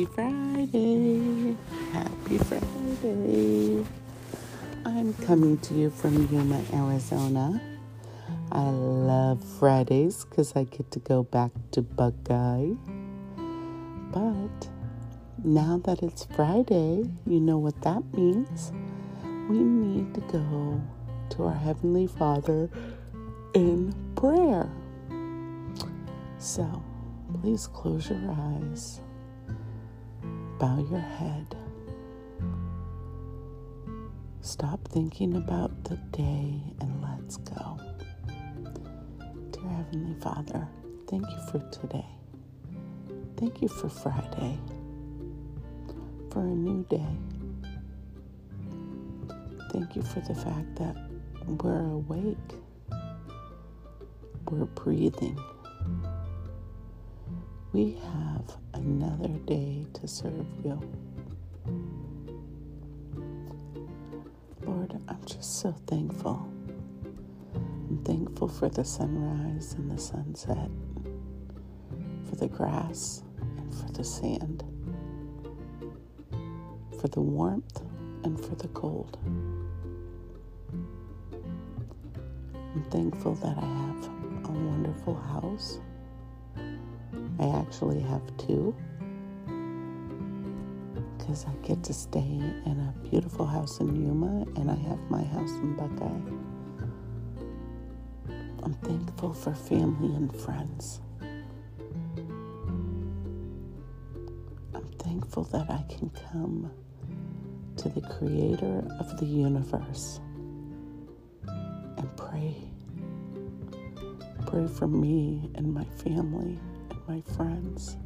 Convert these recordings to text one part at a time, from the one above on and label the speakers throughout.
Speaker 1: Happy Friday. Happy Friday. I'm coming to you from Yuma, Arizona. I love Fridays because I get to go back to Buckeye. But now that it's Friday, you know what that means. We need to go to our Heavenly Father in prayer. So, please close your eyes, bow your head, stop thinking about the day, and let's go. Dear Heavenly Father, thank you for today. Thank you for Friday, for a new day. Thank you for the fact that we're awake, we're breathing we have another day to serve you. Lord, I'm just so thankful. I'm thankful for the sunrise and the sunset, for the grass and for the sand, for the warmth and for the cold. I'm thankful that I have a wonderful house I actually have two because I get to stay in a beautiful house in Yuma and I have my house in Buckeye. I'm thankful for family and friends. I'm thankful that I can come to the creator of the universe and pray. Pray for me and my family my friends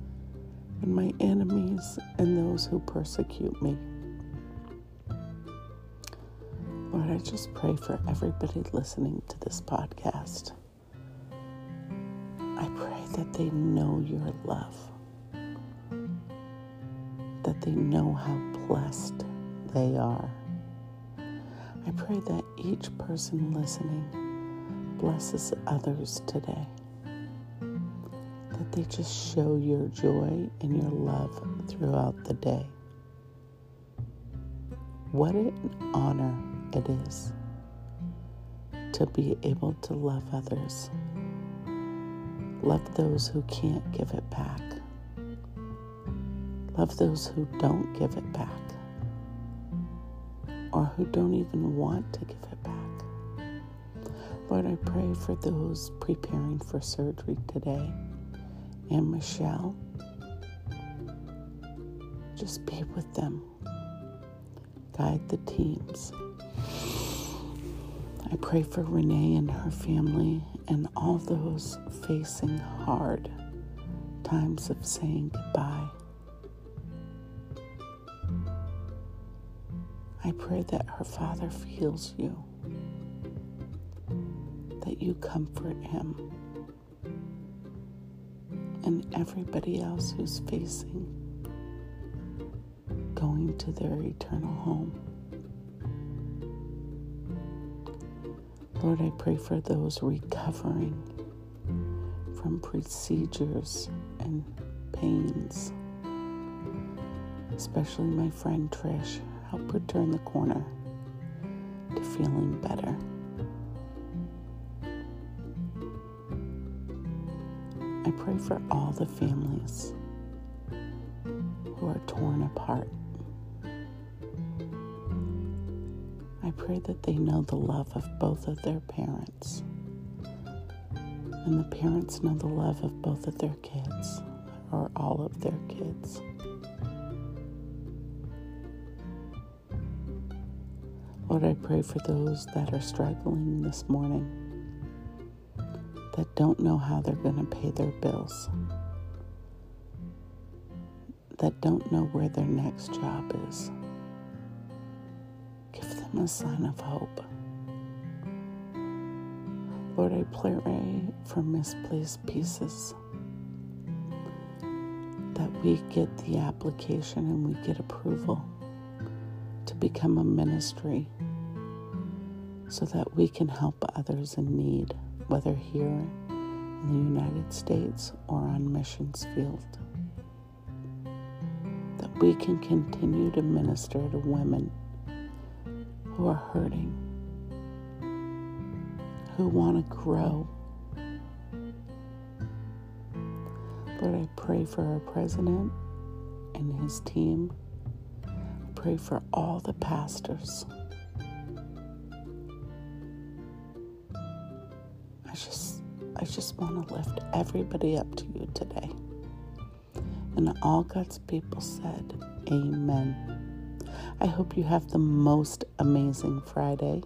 Speaker 1: and my enemies and those who persecute me. Lord, I just pray for everybody listening to this podcast. I pray that they know your love, that they know how blessed they are. I pray that each person listening blesses others today they just show your joy and your love throughout the day. What an honor it is to be able to love others, love those who can't give it back, love those who don't give it back, or who don't even want to give it back. Lord, I pray for those preparing for surgery today and Michelle. Just be with them, guide the teams. I pray for Renee and her family and all those facing hard times of saying goodbye. I pray that her father feels you, that you comfort him and everybody else who's facing going to their eternal home. Lord, I pray for those recovering from procedures and pains, especially my friend Trish. Help her turn the corner to feeling better. I pray for all the families who are torn apart. I pray that they know the love of both of their parents, and the parents know the love of both of their kids, or all of their kids. Lord, I pray for those that are struggling this morning that don't know how they're going to pay their bills, that don't know where their next job is. Give them a sign of hope. Lord, I pray for misplaced pieces that we get the application and we get approval to become a ministry so that we can help others in need whether here in the United States or on missions field. That we can continue to minister to women who are hurting, who want to grow. Lord, I pray for our president and his team. I pray for all the pastors. I just I just want to lift everybody up to you today. And all God's people said, Amen. I hope you have the most amazing Friday.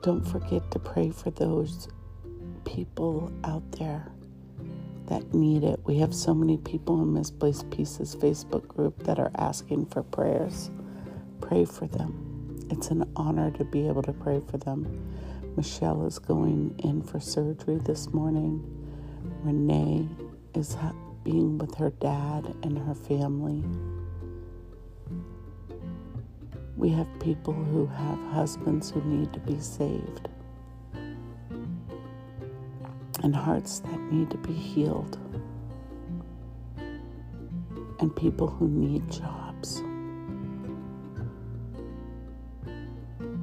Speaker 1: Don't forget to pray for those people out there that need it. We have so many people in Misplaced Pieces Facebook group that are asking for prayers. Pray for them. It's an honor to be able to pray for them. Michelle is going in for surgery this morning. Renee is being with her dad and her family. We have people who have husbands who need to be saved and hearts that need to be healed and people who need jobs.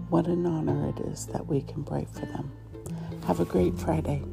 Speaker 1: What an honor it is that we can pray for them. Have a great Friday.